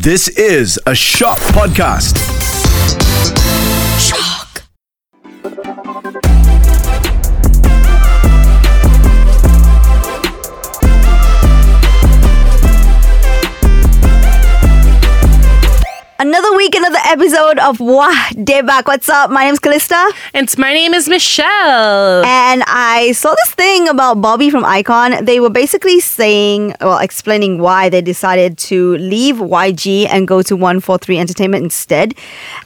This is a Shock Podcast. Week, another episode of Wah Daebak? What's up? My name's Callista. And my name is Michelle. And I saw this thing about Bobby from iKON. They were basically saying, well, explaining why they decided to leave YG and go to 143 Entertainment instead.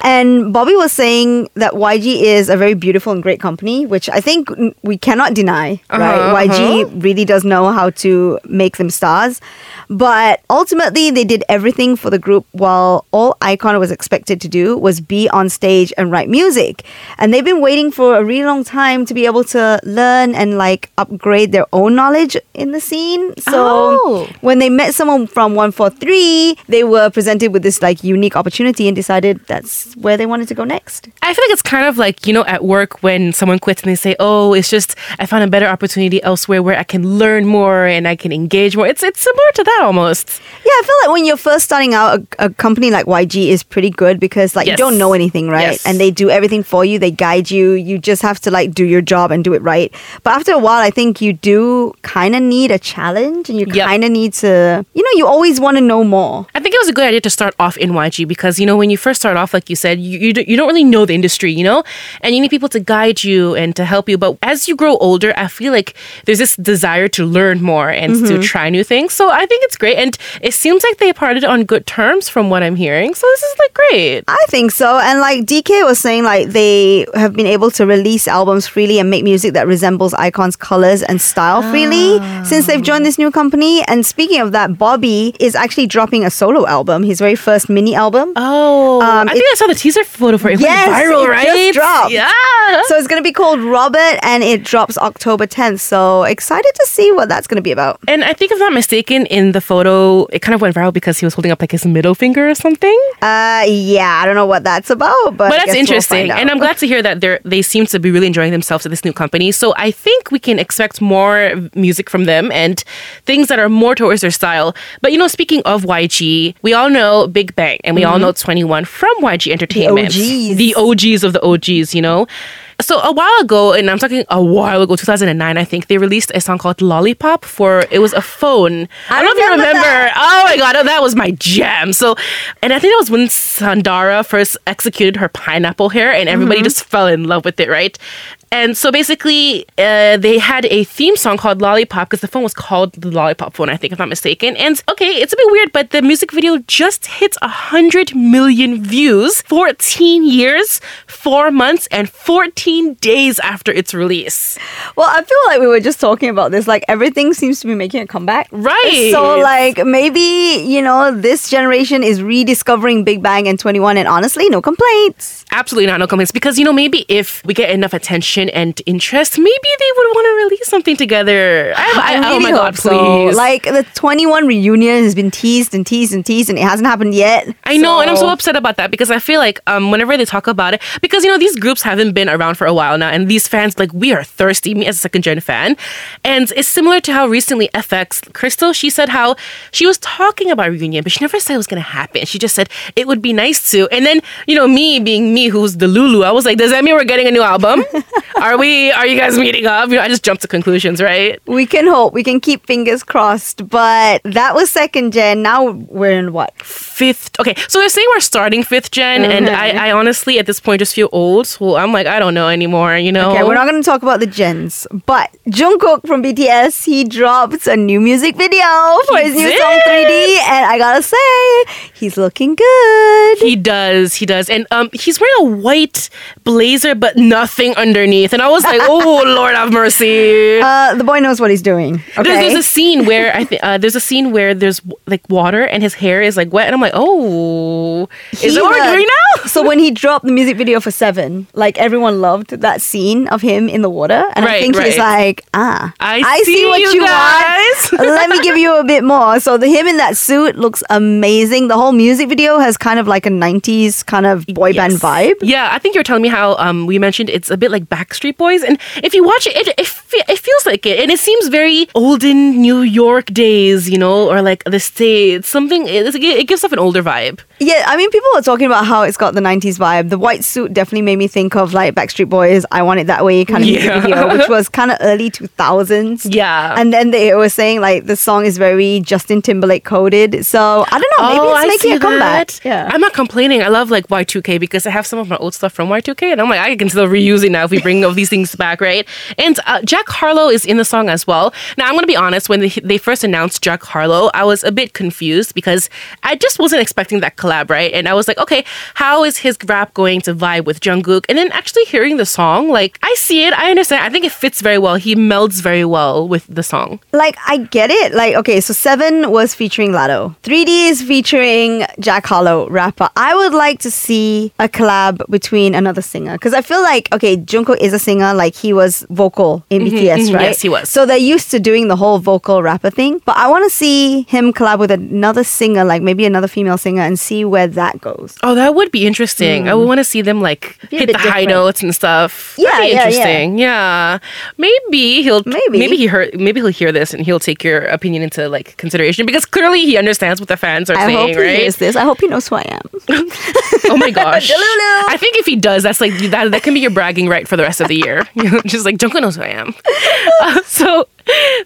And Bobby was saying that YG is a very beautiful and great company, which I think we cannot deny, right? Uh-huh, YG really does know how to make them stars. But ultimately, they did everything for the group while all iKON was expected to do was be on stage and write music. And they've been waiting for a really long time to be able to learn and like upgrade their own knowledge in the scene. So Oh. when they met someone from 143, they were presented with this like unique opportunity and decided that's where they wanted to go next. I feel like it's kind of like, you know, at work when someone quits and they say, Oh, it's just I found a better opportunity elsewhere where I can learn more and I can engage more. It's it's similar to that almost. Yeah, I feel like when you're first starting out, a, a company like YG is pretty good because like Yes. you don't know anything, right? Yes. And they do everything for you. They guide you. You just have to like do your job and do it right. But after a while, I think you do kind of need a challenge, and you Yep. kind of need to, you know, you always want to know more. I think it was a good idea to start off in YG because, you know, when you first start off, like you said, you, you, don't, you don't really know the industry, you know? And you need people to guide you and to help you. But as you grow older, I feel like there's this desire to learn more and to mm-hmm. try new things. So I think it's great. And it seems like they parted on good terms from what I'm hearing. So this is like great. I think so. And like DK was saying, like they have been able to release albums freely and make music that resembles iKON's colors and style freely since they've joined this new company. And speaking of that, Bobby is actually dropping a solo album, his very first mini album. Oh, Um, I think I saw the teaser photo for it. It Yes, went viral, it right? just dropped. Yeah. So it's going to be called Robert and it drops October 10th. So excited to see what that's going to be about. and I think if I'm not mistaken, in the photo, it kind of went viral because he was holding up like his middle finger or something. Uh, Uh, yeah, I don't know what that's about, but, but that's guess we'll interesting, and. I'm glad to hear that they they seem to be really enjoying themselves at this new company. So I think we can expect more music from them and things that are more towards their style. But you know, speaking of YG, we all know Big Bang, and we all mm-hmm. know 2NE1 from YG Entertainment, OGs. the OGs of the OGs. You know. So a while ago, and I'm talking a while ago, 2009, I think they released a song called "Lollipop" for it was a phone. I don't know if you remember that. Oh my god, oh, that was my jam. So, and I think that was when Sandara first executed her pineapple hair, and everybody mm-hmm. just fell in love with it, right? And so basically, uh, they had a theme song called Lollipop because the phone was called the Lollipop phone, I think, if I'm not mistaken. And okay, it's a bit weird, but the music video just hit 100 million views 14 years, 4 months, and 14 days after its release. Well, I feel like we were just talking about this. Like everything seems to be making a comeback. Right. So, like, maybe, you know, this generation is rediscovering Big Bang and 2NE1, and honestly, no complaints. Absolutely not, no complaints. Because you know, maybe if we get enough attention and interest, maybe they would want to release something together. I, I, oh really my god, so. please! Like, the 2NE1 reunion has been teased and teased and teased, and it hasn't happened yet. I know, and I'm so upset about that because I feel like um, whenever they talk about it, because you know these groups haven't been around for a while now, and these fans like we are thirsty. Me as a second gen fan, and it's similar to how recently f(x) Krystal she said how she was talking about reunion, but she never said it was gonna happen. She just said it would be nice to, and then you know me being me who's the Lulu, I was like, does that mean we're getting a new album? are we? Are you guys meeting up? You know, I just jumped to conclusions, right? We can hope. We can keep fingers crossed. But that was second gen. Now we're in what? fifth okay so they're saying we're starting fifth general and Mm-hmm. I, I honestly at this point just feel old so i'm like i don't know anymore you know Okay, we're not going to talk about the gens, but Jungkook from BTS, he dropped a new music video for He his new song 3D, and I gotta say, he's looking good. he does he does and um he's wearing a white blazer but nothing underneath and i was like oh lord have mercy Uh, the boy knows what he's doing. Okay, There's, there's a scene where I think uh, there's a scene where there's like water and his hair is like wet and I'm like, oh, is He that what we're doing now? So when he dropped the music video for Seven, like everyone loved that scene of him in the water, and I Right, think he's like, ah, I see, see what you you, guys." want. Let me give you a bit more. So the him in that suit looks amazing. The whole music video has kind of like a '90s kind of boy band vibe. Yeah, I think you're telling me how um we mentioned it's a bit like Backstreet Boys. And if you watch it, it, it, fe- it feels like it. And it seems very olden New York days, you know, or like the States. Something, it, it gives off an older vibe. Yeah, I mean, people are talking about how it's got the 90s vibe. The white suit definitely made me think of like Backstreet Boys, I Want It That Way kind of Yeah. video, which was kind of early 2000s. Yeah. And then they were saying like the song is very Justin Timberlake coded. So I don't know, maybe Oh, it's making a comeback. that. Yeah. I'm not complaining. I love like Y2K because I have some of my old stuff from Y2K, and I'm like, I can still reuse it now if we bring all these things back, right? And uh, Jack Harlow is in the song as well. Now, I'm gonna be honest. When they, they first announced Jack Harlow, I was a bit confused because I just wasn't expecting that collab, right? And I was like, okay, how is his rap going to vibe with Jungkook? And then actually hearing the song, like I see it, I understand. I think it fits very well. He melds very well with the song. Like I get it. Like okay, so Seven was featuring Latto. 3D is featuring Jack Harlow, rapper. I would like to see a collab between another singer because I feel like okay, Jungkook is a singer. Like he was vocal in BTS, mhm, right? yes, he was. So they're used to doing the whole vocal rapper thing. But I want to see him collab with another singer, like maybe another female singer, and see where that goes. Oh, that would be interesting. I would want to see them like hit the high notes and stuff. Yeah, That'd be yeah, yeah. interesting. Yeah. Maybe he'll Maybe. maybe he heard maybe he'll hear this and he'll take your opinion into like consideration because clearly he understands what the fans are I hope saying, he right? hears this. I hope he knows who I am. Oh my gosh. I think if he does, that's like that that can be your bragging right for the rest of the year. You know, Just like Jungkook knows who I am. Uh, so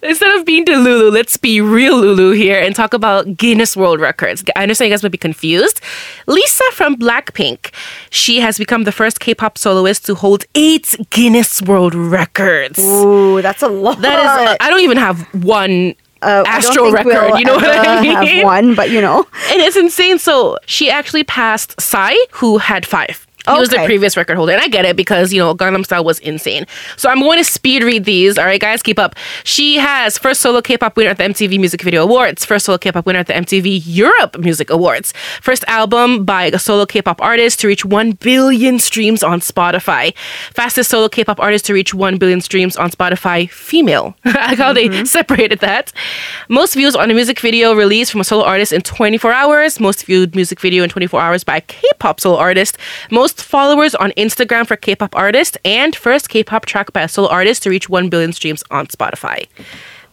instead of being Delulu, let's be real Lulu here and talk about Guinness World Records. I understand you guys might be confused. Lisa from Blackpink, she has become the first K-pop soloist to hold eight Guinness World Records. Ooh, that's a lot. That is, I don't even have one Uh, I Astro record. we'll you know what I mean? Have one, but you know. And it's insane. So she actually passed Psy, who had five. He was the previous record holder. And I get it because, you know, Gangnam Style was insane. So I'm going to speed read these. All right, guys, keep up. She has first solo K-pop winner at the MTV Music Video Awards, first solo K-pop winner at the MTV Europe Music Awards, first album by a solo K-pop artist to reach 1 billion streams on Spotify, fastest solo K-pop artist to reach 1 billion streams on Spotify, female. I like how they mm-hmm. separated that. Most views on a music video released from a solo artist in 24 hours, most viewed music video in 24 hours by a K-pop solo artist, most followers on Instagram for K-pop artist, and first K-pop track by a solo artist to reach 1 billion streams on Spotify.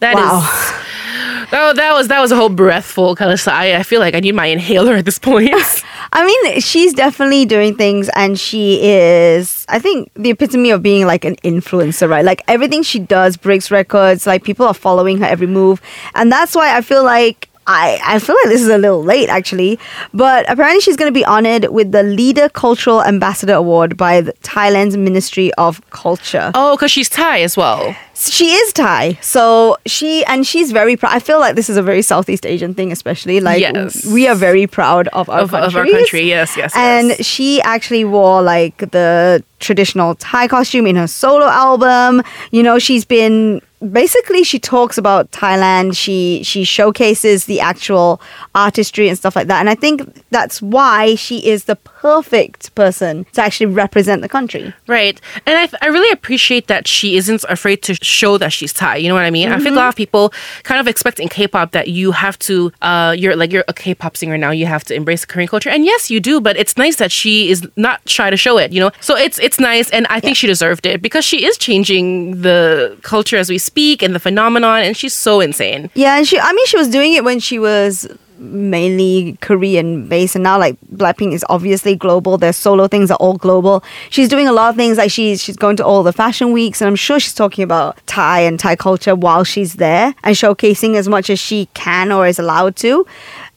That is Wow. that, that was that was a whole breathful kind of I, I feel like I need my inhaler at this point. I mean, she's definitely doing things, and she is, I think, the epitome of being like an influencer, right? Like everything she does breaks records. Like people are following her every move, and that's why I feel like. I, I feel like this is a little late actually, but apparently she's going to be honored with the Leader Cultural Ambassador Award by the Thailand's Ministry of Culture. oh, because she's Thai as well. She is Thai, so she and she's very proud. I feel like this is a very Southeast Asian thing, especially like Yes. we are very proud of our Of, of our country, yes, yes, And yes. she actually wore like the traditional Thai costume in her solo album. You know, she's been basically she talks about Thailand. She she showcases the actual artistry and stuff like that. And I think that's why she is the perfect person to actually represent the country. Right. And I, I really appreciate that she isn't afraid to show that she's Thai. You know what I mean? I think a Mm-hmm. lot of people kind of expect in K-pop that you have to, uh, you're like, you're a K-pop singer now, you have to embrace Korean culture. And yes, you do, but it's nice that she is not shy to show it, you know? So it's, it's nice. And I think she deserved it because she is changing the culture as we speak and the phenomenon. And she's so insane. Yeah, and she I mean she was doing it when she was mainly Korean based and now like Blackpink is obviously global. Their solo things are all global. She's doing a lot of things like she's she's going to all the fashion weeks and I'm sure she's talking about Thai and Thai culture while she's there and showcasing as much as she can or is allowed to.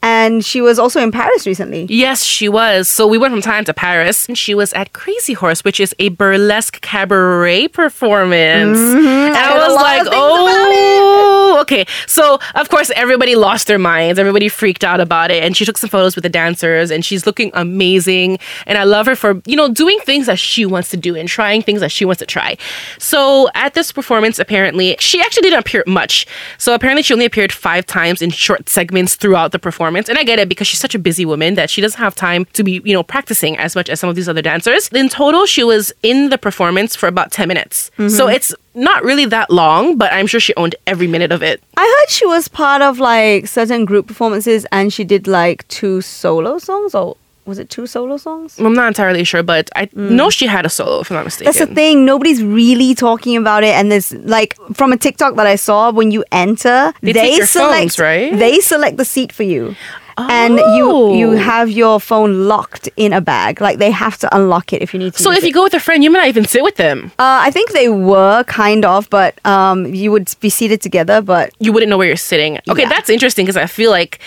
And she was also in Paris recently. Yes, she was. So we went from Thailand to Paris. And she was at Crazy Horse, which is a burlesque cabaret performance. Mm-hmm. And I a was like, of things about oh, okay. So of course everybody lost their minds. Everybody freaked out about it. And she took some photos with the dancers, and she's looking amazing. And I love her for you know doing things that she wants to do and trying things that she wants to try. So at this performance, apparently she actually didn't appear much. So apparently she only appeared five times in short segments throughout the performance. And I get it because she's such a busy woman that she doesn't have time to be, you know, practicing as much as some of these other dancers. In total, she was in the performance for about 10 minutes. Mm-hmm. So it's not really that long, but I'm sure she owned every minute of it. I heard she was part of like certain group performances and she did like two solo songs or was it two solo songs? I'm not entirely sure, but I know she had a solo, if I'm not mistaken. Mm. That's the thing. Nobody's really talking about it, and there's like from a TikTok that I saw when you enter, They your select phones, right? They select the seat for you. And you you Oh. have your phone locked in a bag. Like they have to unlock it if you need to. So if you it. go with a friend, you might not even sit with them. uh, I think they were kind of, but um, you would be seated together. But You wouldn't know where you're sitting. Okay, Yeah. that's interesting because I feel like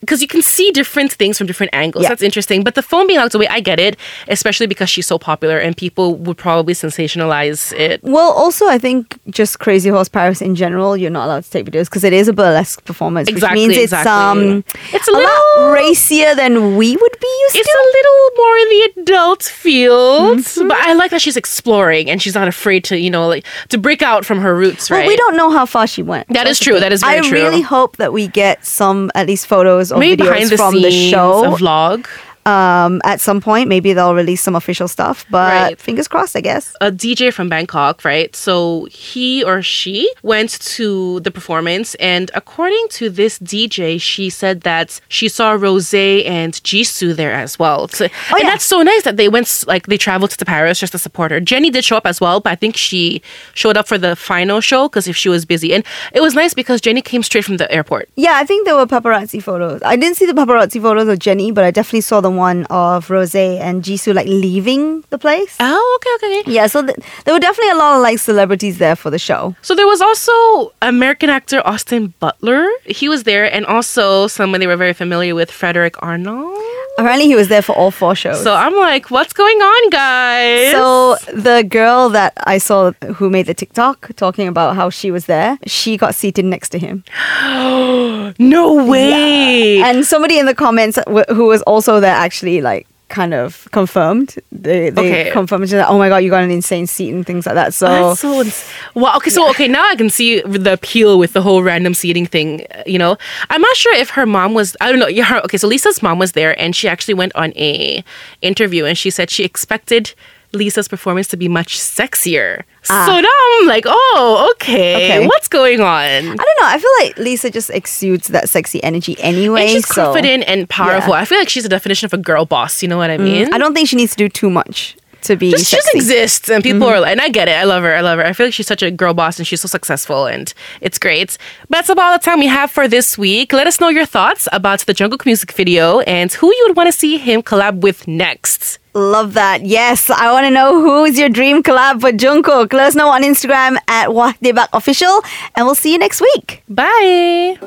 because you can see different things from different angles. Yeah. That's interesting. But the phone being locked away, I get it, especially because she's so popular and people would probably sensationalize it. well, also I think just Crazy Horse Paris in general, you're not allowed to take videos because it is a burlesque performance, Exactly, which means exactly. it's um It's a a lot little- racier than we would be used It's to. It's a little more in the adult field, Mm-hmm. but I like that she's exploring and she's not afraid to, you know, like to break out from her roots, right? Well, we don't know how far she went. That's true. That is very I true. I really hope that we get some, at least photos Maybe videos behind the from scenes, the show a vlog. Um, at some point. Maybe they'll release some official stuff, but Right. fingers crossed, I guess. a DJ from Bangkok, right? So he or she went to the performance, and according to this DJ, she said that she saw Rosé and Jisoo there as well. So, and Oh, yeah. that's so nice that they went, like, they traveled to Paris just to support her. Jennie did show up as well, but I think she showed up for the final show because if she was busy. And it was nice because Jennie came straight from the airport. Yeah, I think there were paparazzi photos. I didn't see the paparazzi photos of Jennie, but I definitely saw the one of Rosé and Jisoo like leaving the place. Oh, okay, okay. okay. Yeah, so th- there were definitely a lot of like celebrities there for the show. So there was also American actor Austin Butler. He was there, and also someone they were very familiar with, Frédéric Arnault. Apparently, he was there for all four shows. So I'm like, what's going on, guys? So the girl that I saw who made the TikTok talking about how she was there, she got seated next to him. no way. And somebody in the comments w- who was also there actually like kind of confirmed. They they Okay. confirmed like, oh my god, you got an insane seat and things like that. So That's so ins- well, okay, so okay, now I can see the appeal with the whole random seating thing. You know, I'm not sure if her mom was. I don't know. Yeah, her, okay, so Lisa's mom was there, and she actually went on a interview, and she said she expected Lisa's performance to be much sexier. So now I'm like, oh, okay, Okay. what's going on? I don't know. I feel like Lisa just exudes that sexy energy anyway. And she's so confident and powerful. Yeah. Mm, I feel like she's the definition of a girl boss. You know what I mean? I don't think she needs to do too much to be just, just exists and people Mm-hmm. are and I get it. I love her. I love her. I feel like she's such a girl boss and she's so successful and it's great. But that's about all the time we have for this week. Let us know your thoughts about the Jungkook music video and who you would want to see him collab with next. Love that. Yes, I want to know who is your dream collab for Jungkook. Let us know on Instagram at Wahdebak Official, and we'll see you next week. Bye.